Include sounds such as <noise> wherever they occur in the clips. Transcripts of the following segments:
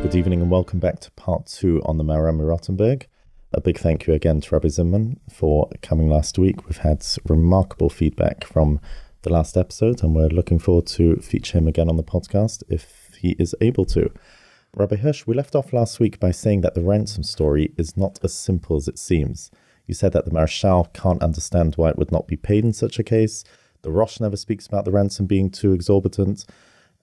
Good evening and welcome back to part two on the Maharam Rothenburg. A big thank you again to Rabbi Zimmerman for coming last week. We've had remarkable feedback from the last episode, and we're looking forward to feature him again on the podcast if he is able to. Rabbi Hirsch, we left off last week by saying that the ransom story is not as simple as it seems. You said that the Maharshal can't understand why it would not be paid in such a case. The Rosh never speaks about the ransom being too exorbitant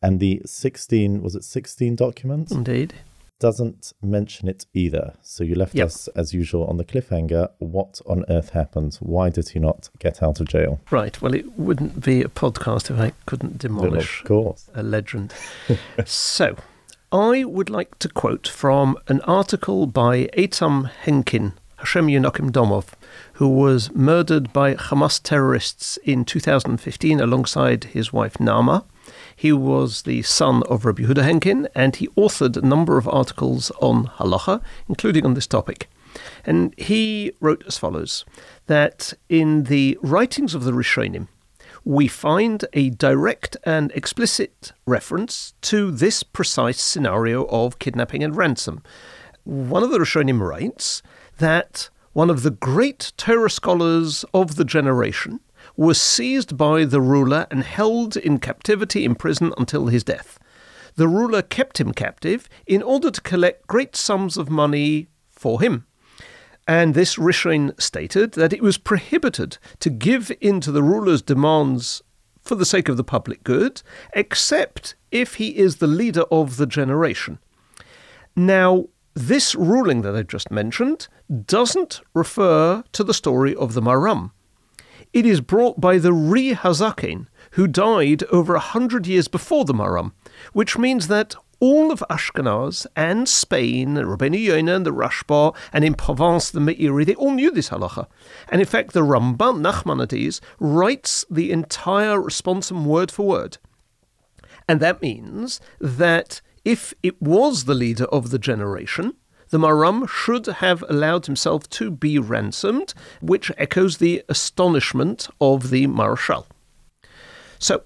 and the 16 was it 16 documents? Indeed. Doesn't mention it either. So you left yep. us as usual on the cliffhanger. What on earth happened why did he not get out of jail? Right. Well it wouldn't be a podcast if i couldn't demolish of course. a legend. <laughs> So i would like to quote from an article by Eitam Henkin Hashem Yenakim Domov, who was murdered by Hamas terrorists in 2015 alongside his wife Naama. He was the son of Rabbi Yehuda Henkin, and he authored a number of articles on halacha, including on this topic. And he wrote as follows that in the writings of the Rishonim, we find a direct and explicit reference to this precise scenario of kidnapping and ransom. One of the Rishonim writes that one of the great Torah scholars of the generation, was seized by the ruler and held in captivity in prison until his death. The ruler kept him captive in order to collect great sums of money for him. And this Rishon stated that it was prohibited to give in to the ruler's demands for the sake of the public good, except if he is the leader of the generation. Now, this ruling that I just mentioned doesn't refer to the story of the Maharam. It is brought by the Ri Hazaken, who died over a hundred years before the Maharam, which means that all of Ashkenaz and Spain, and Rabbeinu Yonah and the Rashba, and in Provence the Meiri, they all knew this halacha. And in fact, the Ramban Nachmanides writes the entire responsum word for word. And that means that if it was the leader of the generation, the Maharam should have allowed himself to be ransomed, which echoes the astonishment of the Maharshal. So,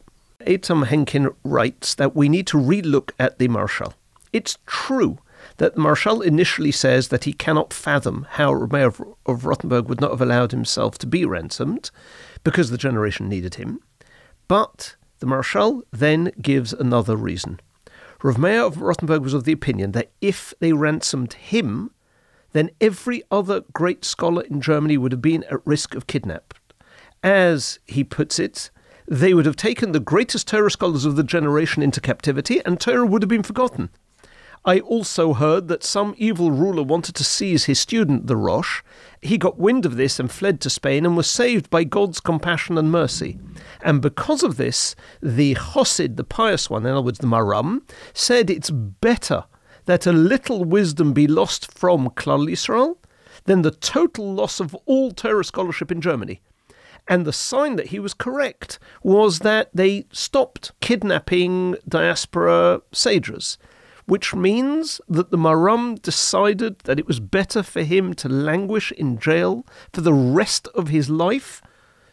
Eitam Henkin writes that we need to relook at the Maharshal. It's true that the Maharshal initially says that he cannot fathom how Meir of, of Rothenburg would not have allowed himself to be ransomed because the generation needed him. But the Maharshal then gives another reason. Rav of Rothenburg was of the opinion that if they ransomed him, then every other great scholar in Germany would have been at risk of kidnap. As he puts it, they would have taken the greatest Torah scholars of the generation into captivity, and Torah would have been forgotten. I also heard that some evil ruler wanted to seize his student, the Rosh. He got wind of this and fled to Spain and was saved by God's compassion and mercy. And because of this, the Chosid, the pious one, in other words, the Maharam, said it's better that a little wisdom be lost from Klal Yisrael than the total loss of all Torah scholarship in Germany. And the sign that he was correct was that they stopped kidnapping diaspora sages which means that the Maharam decided that it was better for him to languish in jail for the rest of his life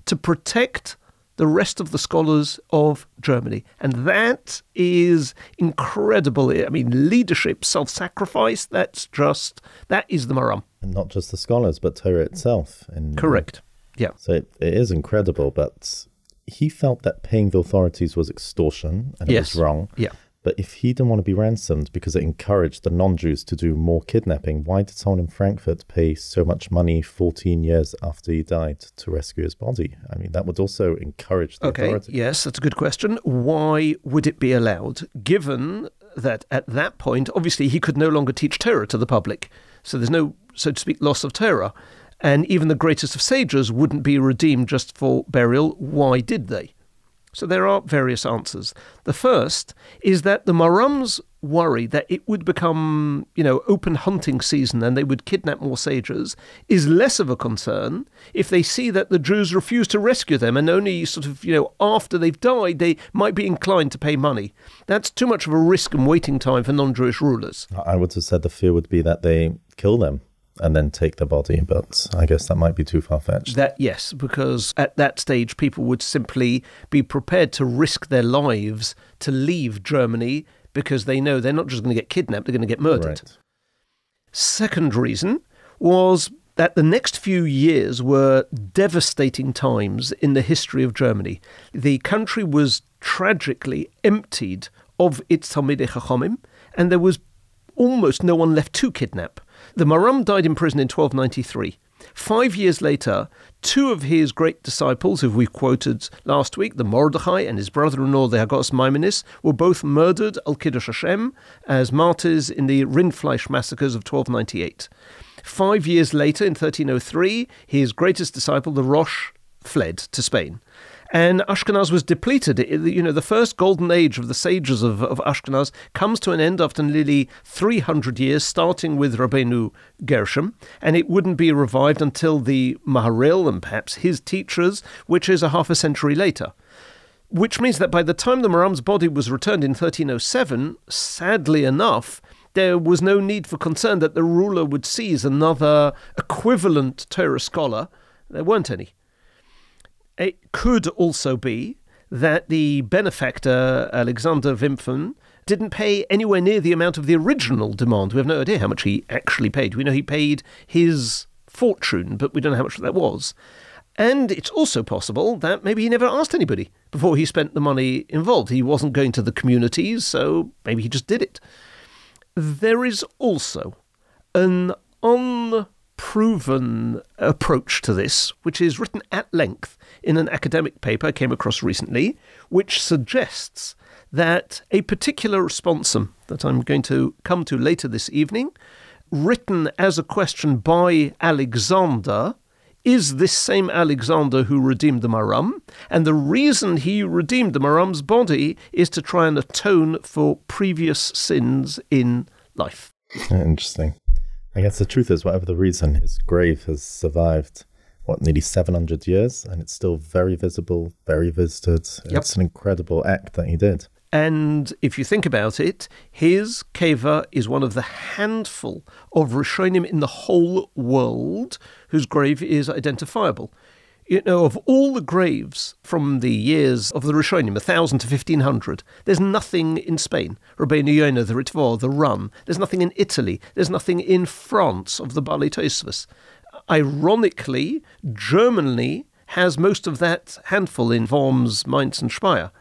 to protect the rest of the scholars of Germany. And that is incredible. I mean, leadership, self sacrifice, that's just, that is the Maharam. And not just the scholars, but Torah itself. And, uh, Correct. Yeah. So it, it is incredible, but he felt that paying the authorities was extortion and yes. it was wrong. Yeah. But if he didn't want to be ransomed because it encouraged the non Jews to do more kidnapping, why did someone in Frankfurt pay so much money 14 years after he died to rescue his body? I mean, that would also encourage the okay, authority. Yes, that's a good question. Why would it be allowed, given that at that point, obviously, he could no longer teach Torah to the public? So there's no, so to speak, loss of Torah. And even the greatest of sages wouldn't be redeemed just for burial. Why did they? So there are various answers. The first is that the Marams worry that it would become, you know, open hunting season and they would kidnap more sages is less of a concern if they see that the Jews refuse to rescue them and only sort of, you know, after they've died they might be inclined to pay money. That's too much of a risk and waiting time for non-Jewish rulers. I would have said the fear would be that they kill them and then take the body, but I guess that might be too far fetched. That yes, because at that stage people would simply be prepared to risk their lives to leave Germany because they know they're not just going to get kidnapped, they're going to get murdered. Right. Second reason was that the next few years were devastating times in the history of Germany. The country was tragically emptied of its Talmidei Chachamim, and there was almost no one left to kidnap. The Maram died in prison in 1293. Five years later, two of his great disciples, who we quoted last week, the Mordechai and his brother-in-law, the Hagahos Maimonios, were both murdered al Kiddush Hashem as martyrs in the Rindfleisch massacres of 1298. Five years later, in 1303, his greatest disciple, the Rosh, fled to Spain and Ashkenaz was depleted. you know, the first golden age of the sages of, of Ashkenaz comes to an end after nearly 300 years, starting with Rabbeinu Gershom, and it wouldn't be revived until the Maharil and perhaps his teachers, which is a half a century later. Which means that by the time the Maram's body was returned in 1307, sadly enough, there was no need for concern that the ruler would seize another equivalent Torah scholar. There weren't any. It could also be that the benefactor, Alexander Wimpfen, didn't pay anywhere near the amount of the original demand. We have no idea how much he actually paid. We know he paid his fortune, but we don't know how much that was. And it's also possible that maybe he never asked anybody before he spent the money involved. He wasn't going to the communities, so maybe he just did it. There is also an on proven approach to this, which is written at length in an academic paper I came across recently, which suggests that a particular responsum that I'm going to come to later this evening, written as a question by Alexander, is this same Alexander who redeemed the Maram, and the reason he redeemed the Maram's body is to try and atone for previous sins in life. Interesting. I guess the truth is, whatever the reason, his grave has survived, what, nearly 700 years, and it's still very visible, very visited. Yep. It's an incredible act that he did. And if you think about it, his kever is one of the handful of Rishonim in the whole world whose grave is identifiable you know, of all the graves from the years of the Rishonim, 1,000 to 1,500, there's nothing in Spain. Rabbeinu Yonah, the Ritva, the Ran. There's nothing in Italy. There's nothing in France of the Baalei Tosfos. Ironically, Germany has most of that handful in Worms, Mainz, and Speyer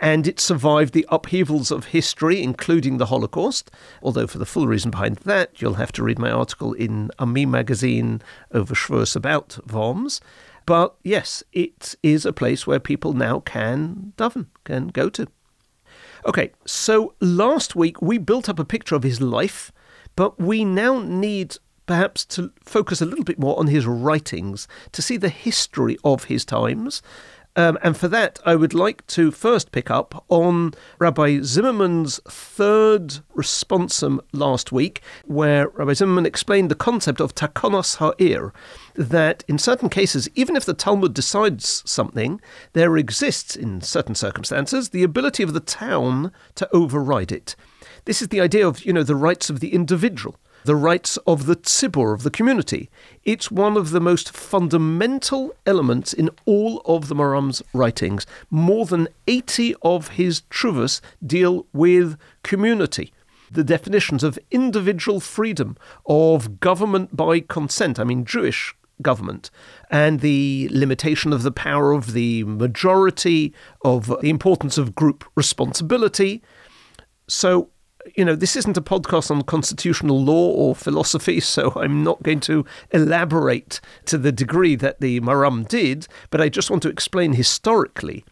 and it survived the upheavals of history, including the Holocaust. Although, for the full reason behind that, you'll have to read my article in Ami magazine over Schwers about Worms. But yes, it is a place where people now can daven, can go to. Okay, so last week we built up a picture of his life, but we now need perhaps to focus a little bit more on his writings to see the history of his times um, and for that, I would like to first pick up on Rabbi Zimmerman's third responsum last week, where Rabbi Zimmerman explained the concept of takonos ha'ir, that in certain cases, even if the Talmud decides something, there exists, in certain circumstances, the ability of the town to override it. This is the idea of, you know, the rights of the individual the rights of the tzibur, of the community. It's one of the most fundamental elements in all of the Maram's writings. More than 80 of his truvas deal with community. The definitions of individual freedom, of government by consent, I mean Jewish government, and the limitation of the power of the majority, of the importance of group responsibility. So you know, this isn't a podcast on constitutional law or philosophy, <laughs> so I'm not going to elaborate to the degree that the Maram did, but I just want to explain historically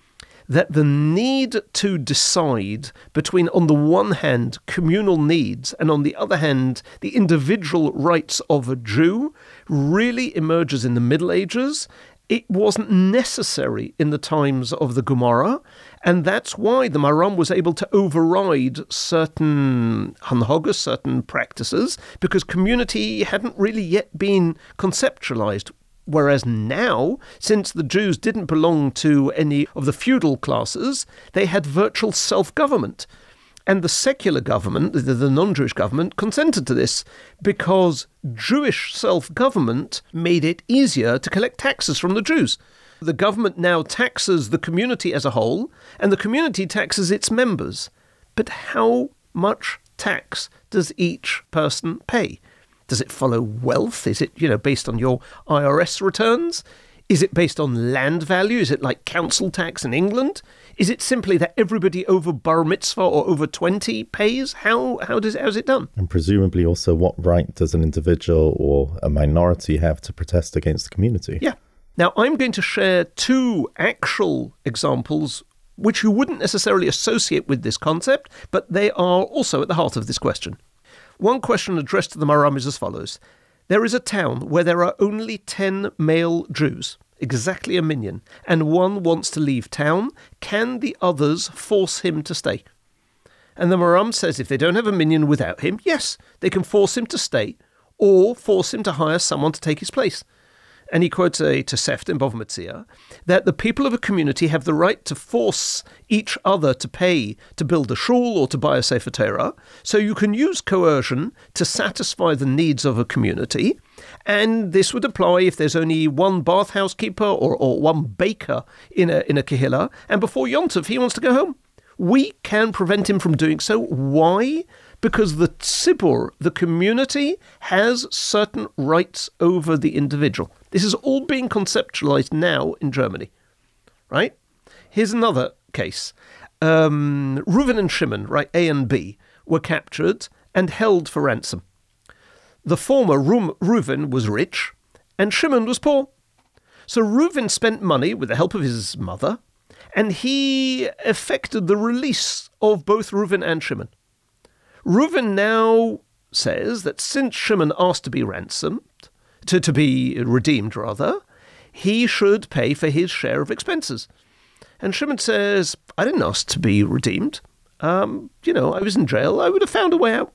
that the need to decide between, on the one hand, communal needs and on the other hand, the individual rights of a Jew really emerges in the Middle Ages it wasn't necessary in the times of the Gemara, and that's why the Maram was able to override certain hanhagas, certain practices, because community hadn't really yet been conceptualized. Whereas now, since the Jews didn't belong to any of the feudal classes, they had virtual self government. And the secular government, the, the non Jewish government, consented to this because Jewish self government made it easier to collect taxes from the Jews. The government now taxes the community as a whole, and the community taxes its members. But how much tax does each person pay? Does it follow wealth? Is it, you know, based on your IRS returns? Is it based on land value? Is it like council tax in England? Is it simply that everybody over bar mitzvah or over 20 pays? How, how does how's it done? And presumably also what right does an individual or a minority have to protest against the community? Yeah. Now, I'm going to share two actual examples which you wouldn't necessarily associate with this concept, but they are also at the heart of this question. One question addressed to the Maram um, is as follows There is a town where there are only 10 male Jews, exactly a minyan, and one wants to leave town. Can the others force him to stay? And the Maram says if they don't have a minyan without him, yes, they can force him to stay or force him to hire someone to take his place and he quotes a Tosefta in Bava Metzia, that the people of a community have the right to force each other to pay to build a shul or to buy a Sefer Torah. So you can use coercion to satisfy the needs of a community. And this would apply if there's only one bathhouse keeper or, or one baker in a, in a Kehillah, and before Yontov he wants to go home. We can prevent him from doing so. Why? because the tzibur, the community, has certain rights over the individual. This is all being conceptualized now in Germany, right? Here's another case. Um, Reuven and Shimon, right, A and B, were captured and held for ransom. The former Reuven was rich and Shimon was poor. So Reuven spent money with the help of his mother and he effected the release of both Reuven and Shimon. Reuven now says that since Shimon asked to be ransomed, to, to be redeemed rather, he should pay for his share of expenses. And Shimon says, I didn't ask to be redeemed. Um, you know, I was in jail. I would have found a way out.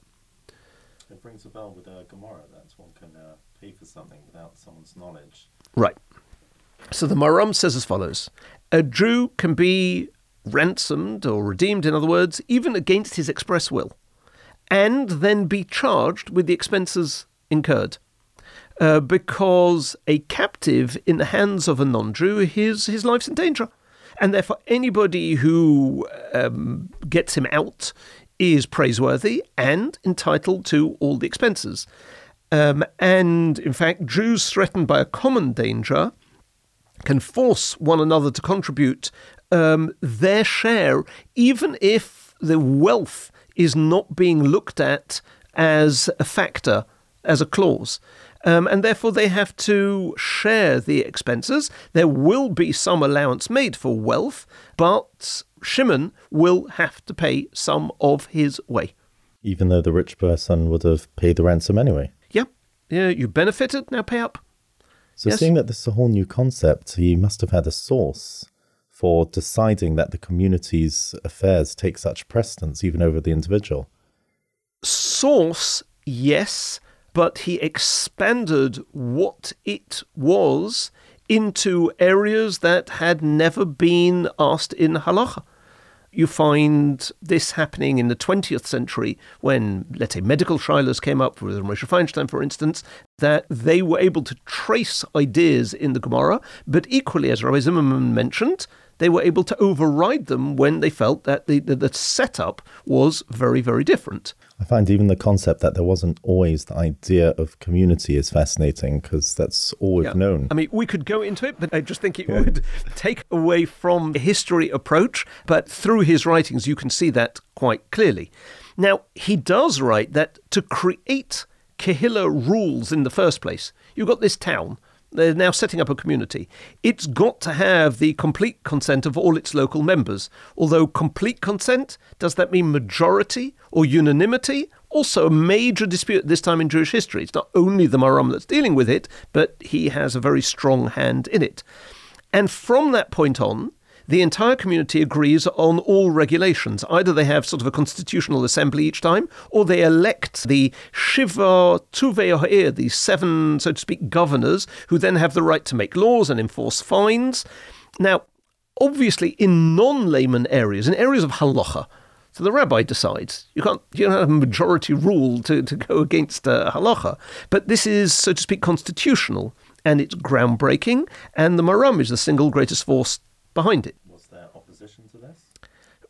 It brings a bell with uh, Gemara that one can uh, pay for something without someone's knowledge. Right. So the Maram says as follows A Jew can be ransomed or redeemed, in other words, even against his express will and then be charged with the expenses incurred. Uh, because a captive in the hands of a non Jew, his, his life's in danger. And therefore, anybody who um, gets him out is praiseworthy and entitled to all the expenses. Um, and in fact, Jews threatened by a common danger can force one another to contribute um, their share, even if the wealth is not being looked at as a factor, as a clause. Um, and therefore, they have to share the expenses. There will be some allowance made for wealth, but Shimon will have to pay some of his way. Even though the rich person would have paid the ransom anyway. Yeah. Yeah, you benefited, now pay up. So, yes. seeing that this is a whole new concept, he must have had a source for deciding that the community's affairs take such precedence even over the individual? Source, yes, but he expanded what it was into areas that had never been asked in halacha. You find this happening in the 20th century when, let's say, medical shilas came up with Moshe Feinstein, for instance, that they were able to trace ideas in the Gemara, but equally, as Rabbi Zimmerman mentioned, they were able to override them when they felt that the, the, the setup was very, very different. I find even the concept that there wasn't always the idea of community is fascinating because that's all we've yeah. known. I mean, we could go into it, but I just think it yeah. would take away from the history approach. But through his writings, you can see that quite clearly. Now, he does write that to create Kehillah rules in the first place, you've got this town they're now setting up a community. It's got to have the complete consent of all its local members. Although complete consent, does that mean majority or unanimity? Also, a major dispute this time in Jewish history. It's not only the Maram that's dealing with it, but he has a very strong hand in it. And from that point on, the entire community agrees on all regulations. Either they have sort of a constitutional assembly each time, or they elect the Shiva Tuvei the seven, so to speak, governors, who then have the right to make laws and enforce fines. Now, obviously, in non layman areas, in areas of halacha, so the rabbi decides. You can't you don't have a majority rule to, to go against uh, halacha. But this is, so to speak, constitutional and it's groundbreaking. And the Maram is the single greatest force behind it. Was there opposition to this?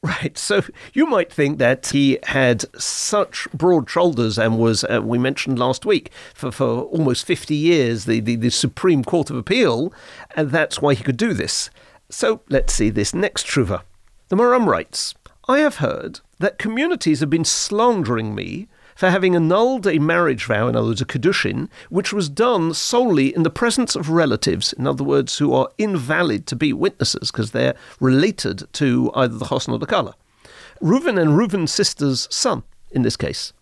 Right. So you might think that he had such broad shoulders and was, uh, we mentioned last week, for, for almost 50 years, the, the, the Supreme Court of Appeal, and that's why he could do this. So let's see this next truva. The Maram writes I have heard that communities have been slandering me for having annulled a marriage vow, in other words, a kedushin, which was done solely in the presence of relatives, in other words, who are invalid to be witnesses because they're related to either the chosn or the kala. Reuven and Reuven's sister's son, in this case.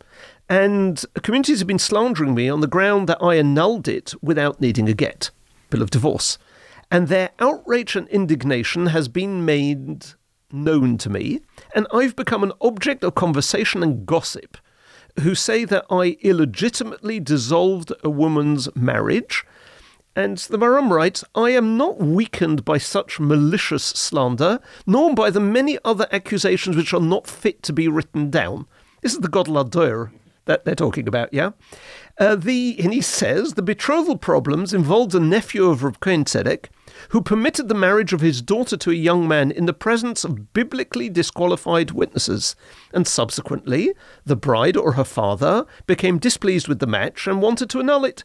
And communities have been slandering me on the ground that I annulled it without needing a get, bill of divorce. And their outrage and indignation has been made known to me, and I've become an object of conversation and gossip who say that I illegitimately dissolved a woman's marriage. And the Maram writes, I am not weakened by such malicious slander, nor by the many other accusations which are not fit to be written down. This is the Gadol HaDor that they're talking about, yeah? Uh, the, and he says, the betrothal problems involved a nephew of Reb Kohen Tzedek, who permitted the marriage of his daughter to a young man in the presence of biblically disqualified witnesses, and subsequently, the bride or her father became displeased with the match and wanted to annul it.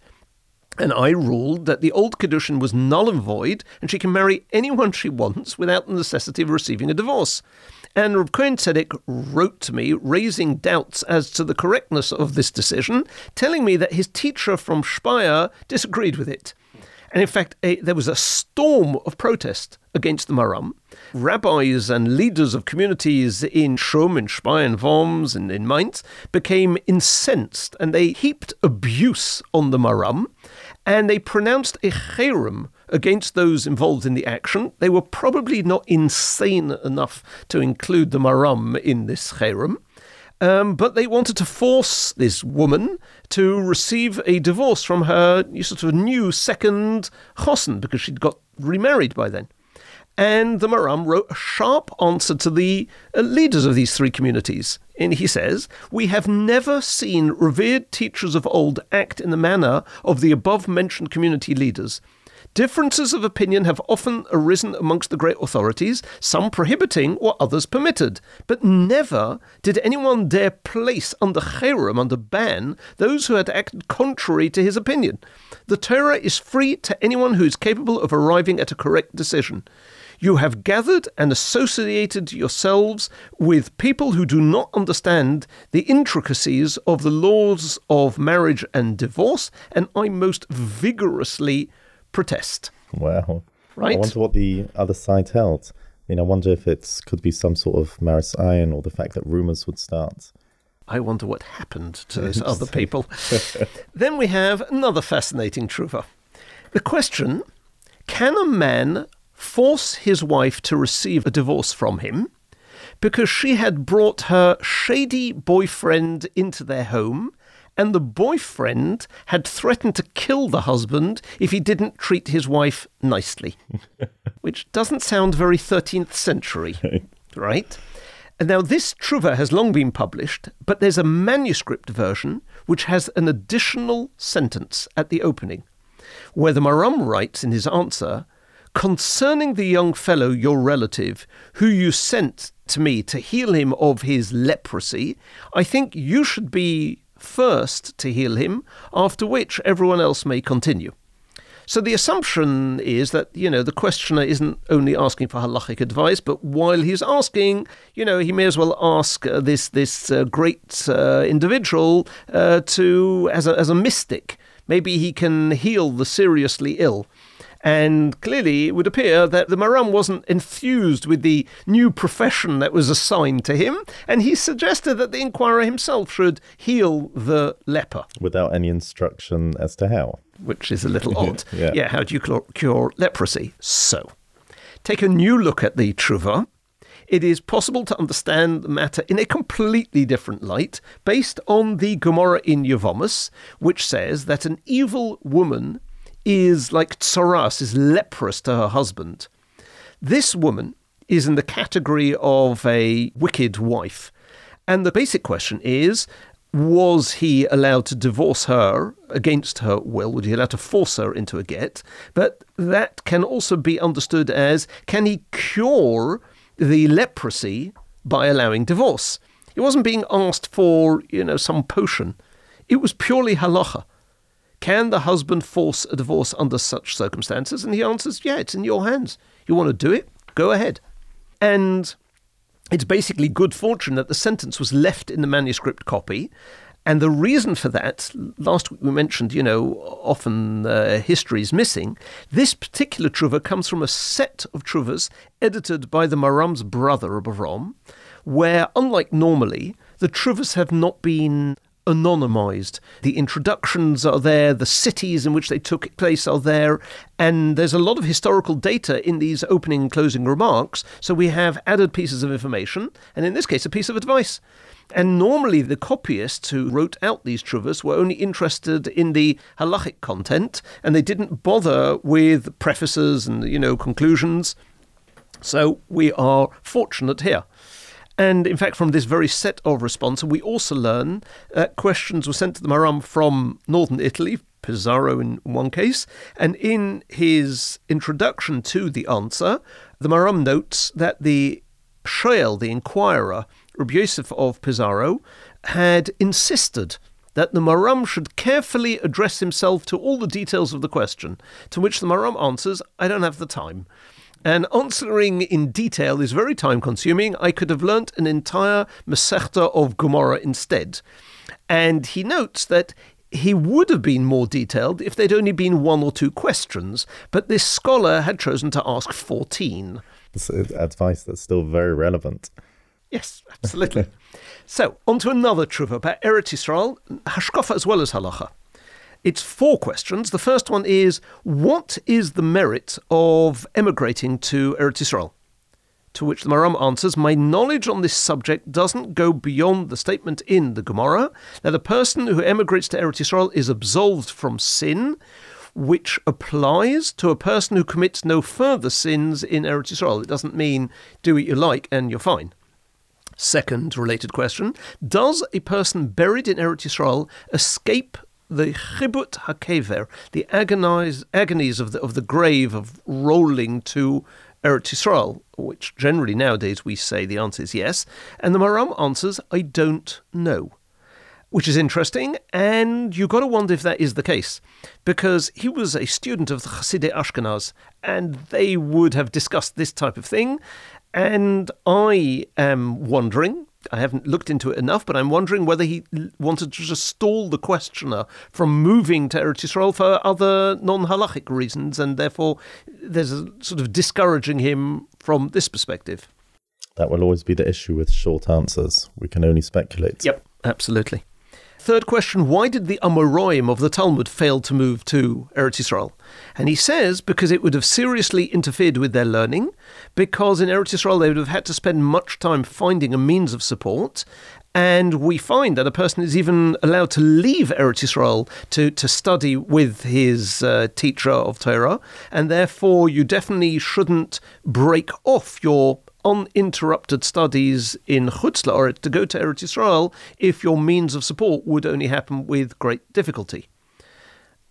And I ruled that the old Kedushin was null and void, and she can marry anyone she wants without the necessity of receiving a divorce. And Kohen wrote to me, raising doubts as to the correctness of this decision, telling me that his teacher from Speyer disagreed with it. And in fact, a, there was a storm of protest against the Maram. Rabbis and leaders of communities in Shum, in Speyer, in Worms, and in Mainz became incensed and they heaped abuse on the Maram and they pronounced a cherem against those involved in the action. They were probably not insane enough to include the Maram in this cherem. Um, but they wanted to force this woman to receive a divorce from her sort of new second chosn because she'd got remarried by then. And the Maram wrote a sharp answer to the uh, leaders of these three communities. And he says, We have never seen revered teachers of old act in the manner of the above mentioned community leaders. Differences of opinion have often arisen amongst the great authorities, some prohibiting or others permitted, but never did anyone dare place under cherem, under ban, those who had acted contrary to his opinion. The Torah is free to anyone who is capable of arriving at a correct decision. You have gathered and associated yourselves with people who do not understand the intricacies of the laws of marriage and divorce, and I most vigorously protest. Wow. Right. I wonder what the other side held. I mean, I wonder if it could be some sort of maris ayin or the fact that rumors would start. I wonder what happened to those <laughs> other people. <laughs> then we have another fascinating truva. The question can a man force his wife to receive a divorce from him because she had brought her shady boyfriend into their home and the boyfriend had threatened to kill the husband if he didn't treat his wife nicely, <laughs> which doesn't sound very 13th century, right? And now, this truva has long been published, but there's a manuscript version which has an additional sentence at the opening, where the Maram writes in his answer, Concerning the young fellow, your relative, who you sent to me to heal him of his leprosy, I think you should be first to heal him, after which everyone else may continue. So the assumption is that, you know, the questioner isn't only asking for halachic advice, but while he's asking, you know, he may as well ask uh, this this uh, great uh, individual uh, to as a, as a mystic maybe he can heal the seriously ill. And clearly, it would appear that the Maram wasn't enthused with the new profession that was assigned to him, and he suggested that the inquirer himself should heal the leper. Without any instruction as to how. Which is a little <laughs> odd. yeah. yeah, how do you cure, cure leprosy? So, take a new look at the Truva. It is possible to understand the matter in a completely different light based on the Gemara in Yevamos, which says that an evil woman is like Tsaras, is leprous to her husband. This woman is in the category of a wicked wife. And the basic question is was he allowed to divorce her against her will? Would he allowed to force her into a get? But that can also be understood as can he cure the leprosy by allowing divorce? He wasn't being asked for, you know, some potion. It was purely halacha. Can the husband force a divorce under such circumstances? And he answers, Yeah, it's in your hands. You want to do it? Go ahead. And it's basically good fortune that the sentence was left in the manuscript copy. And the reason for that, last week we mentioned, you know, often uh, history is missing. This particular truva comes from a set of truvas edited by the Maram's brother, Abarom, where, unlike normally, the truvas have not been anonymized. The introductions are there, the cities in which they took place are there, and there's a lot of historical data in these opening and closing remarks. So we have added pieces of information, and in this case, a piece of advice. And normally, the copyists who wrote out these truvas were only interested in the halachic content, and they didn't bother with prefaces and you know conclusions. So we are fortunate here. And in fact, from this very set of responses, we also learn that questions were sent to the Maram from northern Italy, Pizarro in one case, and in his introduction to the answer, the Maram notes that the Shael, the inquirer, Rabbi Yosef of Pizarro, had insisted that the Maram should carefully address himself to all the details of the question, to which the Maram answers, I don't have the time. And answering in detail is very time consuming. I could have learnt an entire Masechta of Gemara instead. And he notes that he would have been more detailed if there'd only been one or two questions, but this scholar had chosen to ask 14. It's advice that's still very relevant. Yes, absolutely. <laughs> so, on to another truva about Eretz Yisrael, Hashkafa as well as Halacha. It's four questions. The first one is What is the merit of emigrating to Eretz Yisrael? To which the Maram answers, My knowledge on this subject doesn't go beyond the statement in the Gemara that a person who emigrates to Eretz Yisrael is absolved from sin, which applies to a person who commits no further sins in Eretz Yisrael. It doesn't mean do what you like and you're fine. Second related question Does a person buried in Eretz Yisrael escape the chibut hakever, the agonize, agonies of the, of the grave of rolling to Eretz Yisrael, which generally nowadays we say the answer is yes, and the Maram answers, I don't know. Which is interesting, and you've got to wonder if that is the case, because he was a student of the Hasidei Ashkenaz, and they would have discussed this type of thing. And I am wondering, I haven't looked into it enough, but I'm wondering whether he wanted to just stall the questioner from moving to Eretz Yisrael for other non-halachic reasons, and therefore there's a sort of discouraging him from this perspective. That will always be the issue with short answers. We can only speculate. Yep, absolutely. Third question Why did the Amoraim of the Talmud fail to move to Eretz Yisrael? And he says because it would have seriously interfered with their learning, because in Eretz Yisrael they would have had to spend much time finding a means of support. And we find that a person is even allowed to leave Eretz Yisrael to, to study with his uh, teacher of Torah, and therefore you definitely shouldn't break off your uninterrupted studies in Chutz La'aretz to go to Eretz Yisrael if your means of support would only happen with great difficulty.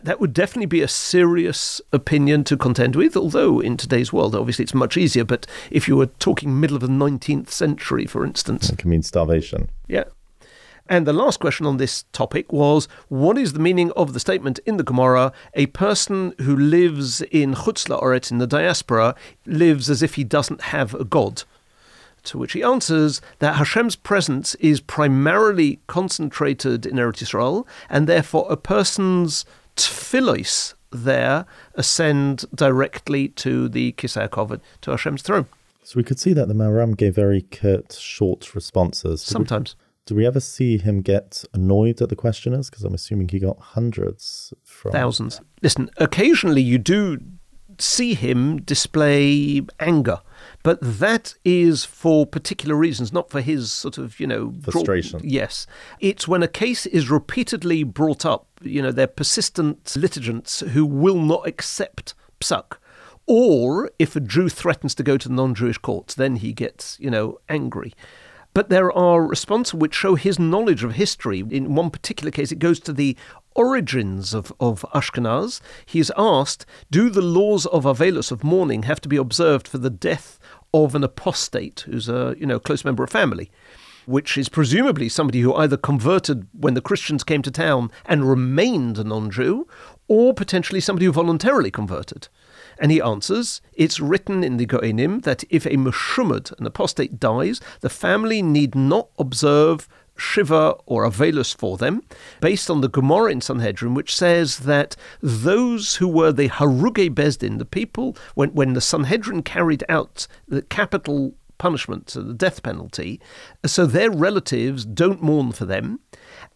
That would definitely be a serious opinion to contend with, although in today's world, obviously, it's much easier. But if you were talking middle of the 19th century, for instance, it can mean starvation. Yeah. And the last question on this topic was what is the meaning of the statement in the Gemara? A person who lives in Chutz La'aretz in the diaspora lives as if he doesn't have a god. To which he answers that Hashem's presence is primarily concentrated in Eretz Yisrael, and therefore a person's tefillos there ascend directly to the Kisei HaKavod, to Hashem's throne. So we could see that the Maharam gave very curt, short responses. Sometimes. Do we ever see him get annoyed at the questioners? Because I'm assuming he got hundreds from. Thousands. Listen, occasionally you do see him display anger, but that is for particular reasons, not for his sort of, you know, frustration. Yes. It's when a case is repeatedly brought up, you know, they're persistent litigants who will not accept psak. Or if a Jew threatens to go to the non Jewish courts, then he gets, you know, angry. But there are responses which show his knowledge of history. In one particular case, it goes to the origins of, of Ashkenaz. He is asked, do the laws of Avelus, of mourning, have to be observed for the death of an apostate who's a you know close member of family? Which is presumably somebody who either converted when the Christians came to town and remained a non Jew, or potentially somebody who voluntarily converted. And he answers, it's written in the Geonim that if a Meshumad, an apostate, dies, the family need not observe Shiva or Avelus for them, based on the Gemara in Sanhedrin, which says that those who were the Haruge Bezdin, the people, when, when the Sanhedrin carried out the capital punishment, so the death penalty, so their relatives don't mourn for them.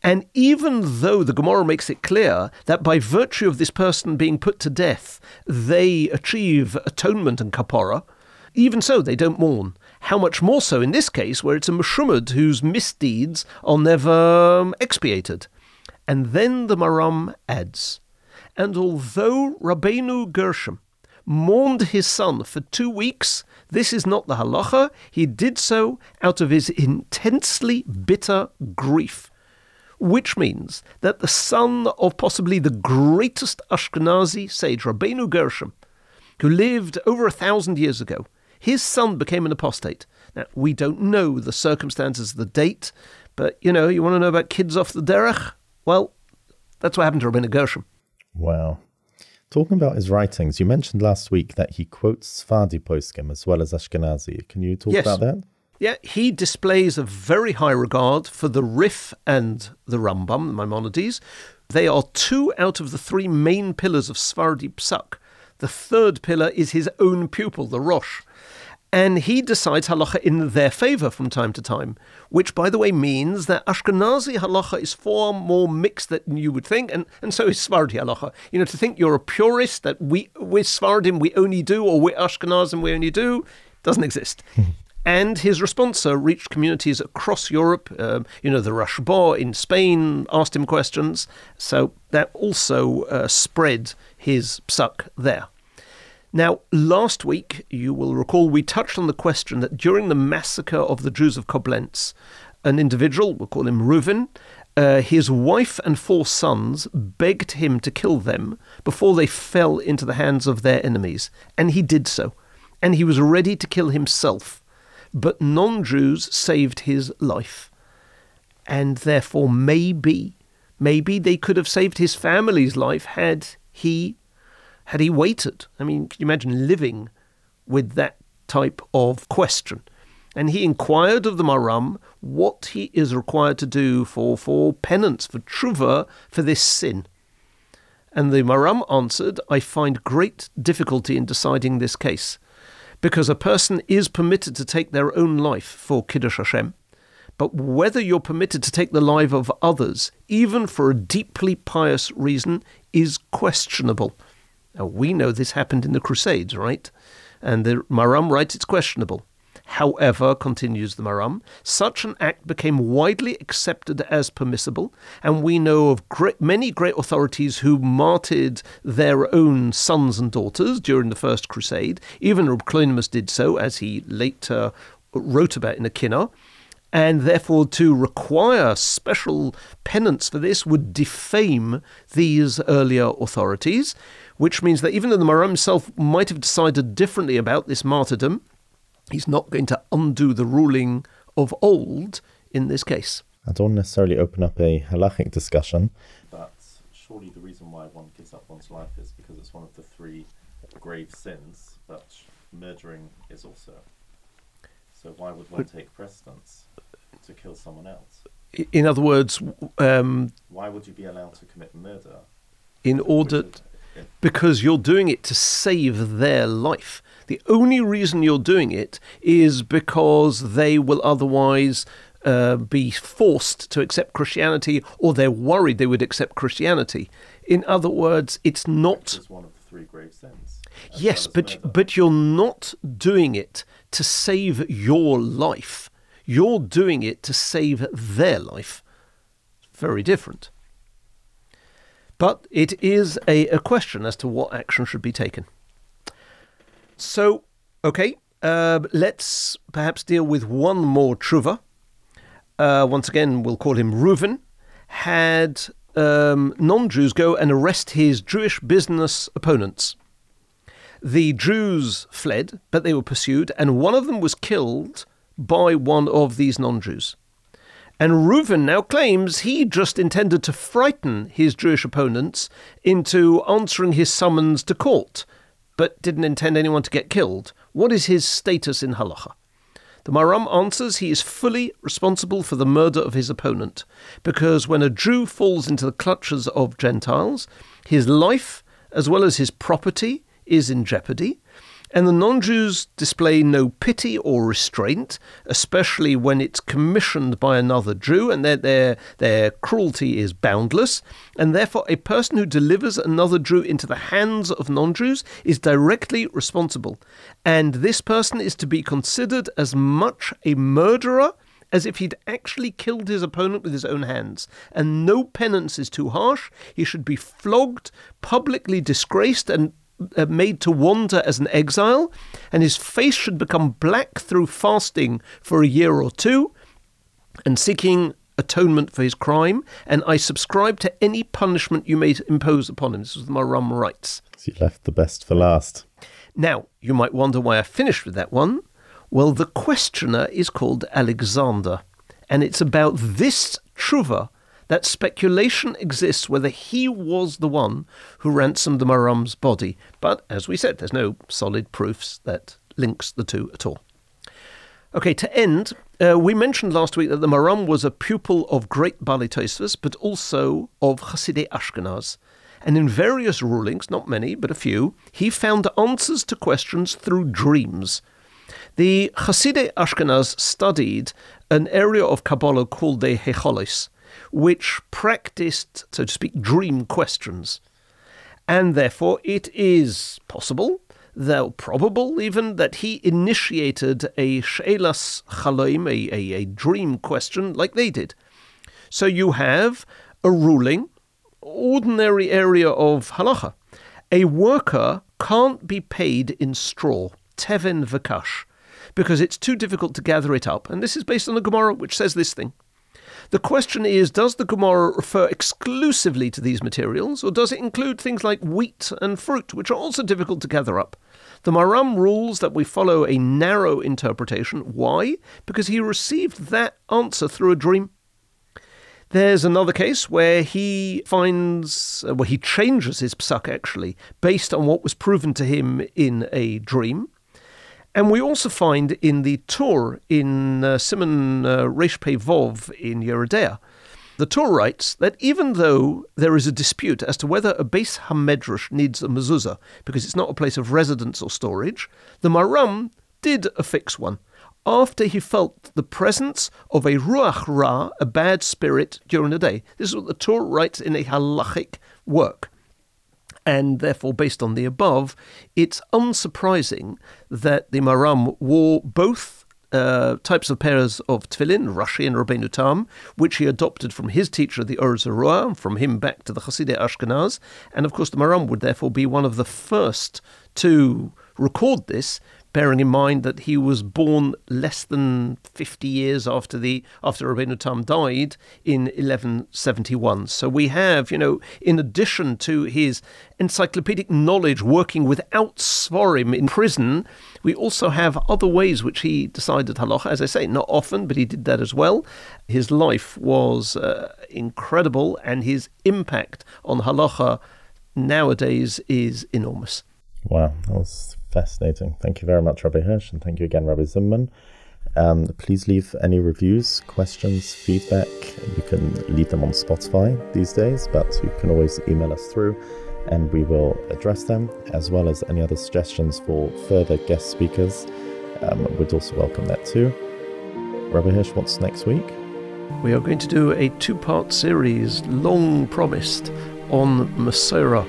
And even though the Gemara makes it clear that by virtue of this person being put to death, they achieve atonement and kapara, even so, they don't mourn. How much more so in this case, where it's a Meshumad whose misdeeds are never um, expiated. And then the Maram adds, and although Rabbeinu Gershom mourned his son for two weeks, this is not the halacha. He did so out of his intensely bitter grief which means that the son of possibly the greatest Ashkenazi sage, Rabbeinu Gershom, who lived over a thousand years ago, his son became an apostate. Now, we don't know the circumstances, the date, but you know, you want to know about kids off the derech? Well, that's what happened to Rabbeinu Gershom. Wow. Talking about his writings, you mentioned last week that he quotes Sephardi poskim as well as Ashkenazi. Can you talk yes. about that? Yeah, he displays a very high regard for the Rif and the Rambam, the Maimonides. They are two out of the three main pillars of Sephardi Psak. The third pillar is his own pupil, the Rosh. And he decides halacha in their favor from time to time, which, by the way, means that Ashkenazi halacha is far more mixed than you would think, and, and so is Sephardi halacha. You know, to think you're a purist, that we, with Sephardim we only do, or with Ashkenazim we only do, doesn't exist. <laughs> And his responsa reached communities across Europe. Um, you know, the Rashba in Spain asked him questions. So that also uh, spread his psak there. Now, last week, you will recall, we touched on the question that during the massacre of the Jews of Koblenz, an individual, we'll call him Reuven, uh, his wife and four sons begged him to kill them before they fell into the hands of their enemies. And he did so. And he was ready to kill himself but non Jews saved his life. And therefore, maybe, maybe they could have saved his family's life had he had he waited. I mean, can you imagine living with that type of question? And he inquired of the Maram what he is required to do for, for penance, for tshuva, for this sin. And the Maram answered, I find great difficulty in deciding this case because a person is permitted to take their own life for Kiddush Hashem. But whether you're permitted to take the life of others, even for a deeply pious reason, is questionable. Now, we know this happened in the Crusades, right? And the Maram writes it's questionable. However, continues the Maram, such an act became widely accepted as permissible, and we know of great, many great authorities who martyred their own sons and daughters during the First Crusade. Even Reb Kalonymus did so, as he later wrote about in a Kinnah and therefore to require special penance for this would defame these earlier authorities, which means that even though the Maram himself might have decided differently about this martyrdom, he's not going to undo the ruling of old in this case. I don't necessarily open up a halachic discussion, but surely the reason why one gives up one's life is because it's one of the three grave sins, but murdering is also. So why would one take precedence to kill someone else? In other words, um, why would you be allowed to commit murder in order because you're doing it to save their life. The only reason you're doing it is because they will otherwise uh, be forced to accept Christianity or they're worried they would accept Christianity. In other words, it's not. one of the three grave sins. Yes, but but you're not doing it to save your life. You're doing it to save their life. Very different. But it is a, a question as to what action should be taken. So, okay, uh, let's perhaps deal with one more teshuva. Uh, once again, we'll call him Reuven. Had um, non Jews go and arrest his Jewish business opponents. The Jews fled, but they were pursued, and one of them was killed by one of these non Jews. And Reuven now claims he just intended to frighten his Jewish opponents into answering his summons to court, but didn't intend anyone to get killed. What is his status in halacha? The Maharam answers he is fully responsible for the murder of his opponent, because when a Jew falls into the clutches of Gentiles, his life, as well as his property, is in jeopardy, and the non Jews display no pity or restraint, especially when it's commissioned by another Jew, and their, their, their cruelty is boundless. And therefore, a person who delivers another Jew into the hands of non Jews is directly responsible. And this person is to be considered as much a murderer as if he'd actually killed his opponent with his own hands. And no penance is too harsh. He should be flogged, publicly disgraced, and Uh, made to wander as an exile, and his face should become black through fasting for a year or two and seeking atonement for his crime. And I subscribe to any punishment you may impose upon him. This is Maharam writes. So you left the best for last. Now, you might wonder why I finished with that one. Well, the questioner is called Alexander, and it's about this teshuva that speculation exists whether he was the one who ransomed the Maharam's body. But as we said, there's no solid proofs that links the two at all. Okay, to end, uh, we mentioned last week that the Maharam was a pupil of great Bali but also of Hasidei Ashkenaz. And in various rulings, not many, but a few, he found answers to questions through dreams. The Hasidei Ashkenaz studied an area of Kabbalah called the Heichalos, which practiced, so to speak, dream questions. And therefore, it is possible, though probable even, that he initiated a She'elas Chaloim, a, a, a dream question, like they did. So you have a ruling, ordinary area of halacha. A worker can't be paid in straw, teven vakash, because it's too difficult to gather it up. And this is based on the Gemara, which says this thing. The question is Does the Gemara refer exclusively to these materials, or does it include things like wheat and fruit, which are also difficult to gather up? The Maharam rules that we follow a narrow interpretation. Why? Because he received that answer through a dream. There's another case where he finds, where well, he changes his psak actually, based on what was proven to him in a dream. And we also find in the Tur in uh, Siman uh, Vov in Yoreh De'ah, the Tur writes that even though there is a dispute as to whether a Beis Hamedrash needs a mezuzah because it's not a place of residence or storage, the Maharam did affix one after he felt the presence of a ruach ra, a bad spirit, during the day. This is what the Tur writes in a halachic work. And therefore, based on the above, it's unsurprising that the Maharam wore both uh, types of pairs of tefillin, Rashi and Rabbeinu Tam, which he adopted from his teacher, the Zarua, from him back to the Hasidei Ashkenaz. And of course, the Maharam would therefore be one of the first to record this bearing in mind that he was born less than 50 years after the after Rabbeinu Tam died in 1171. So we have, you know, in addition to his encyclopedic knowledge working without sefarim in prison, we also have other ways which he decided halacha. As I say, not often, but he did that as well. His life was uh, incredible, and his impact on halacha nowadays is enormous. Wow, that was fascinating. Thank you very much, Rabbi Hirsch, and thank you again, Rabbi Zimmerman. Um, please leave any reviews, questions, feedback. You can leave them on Spotify these days, but you can always email us through and we will address them as well as any other suggestions for further guest speakers. Um, we'd also welcome that too. Rabbi Hirsch, what's next week? We are going to do a two part series, long promised, on Masorah,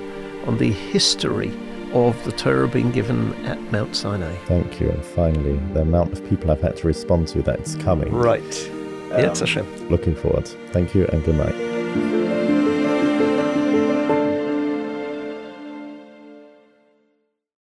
on the history of the Torah being given at Mount Sinai. Thank you. And finally, the amount of people I've had to respond to that's coming. Right. Um, Hashem. Looking forward. Thank you and good night.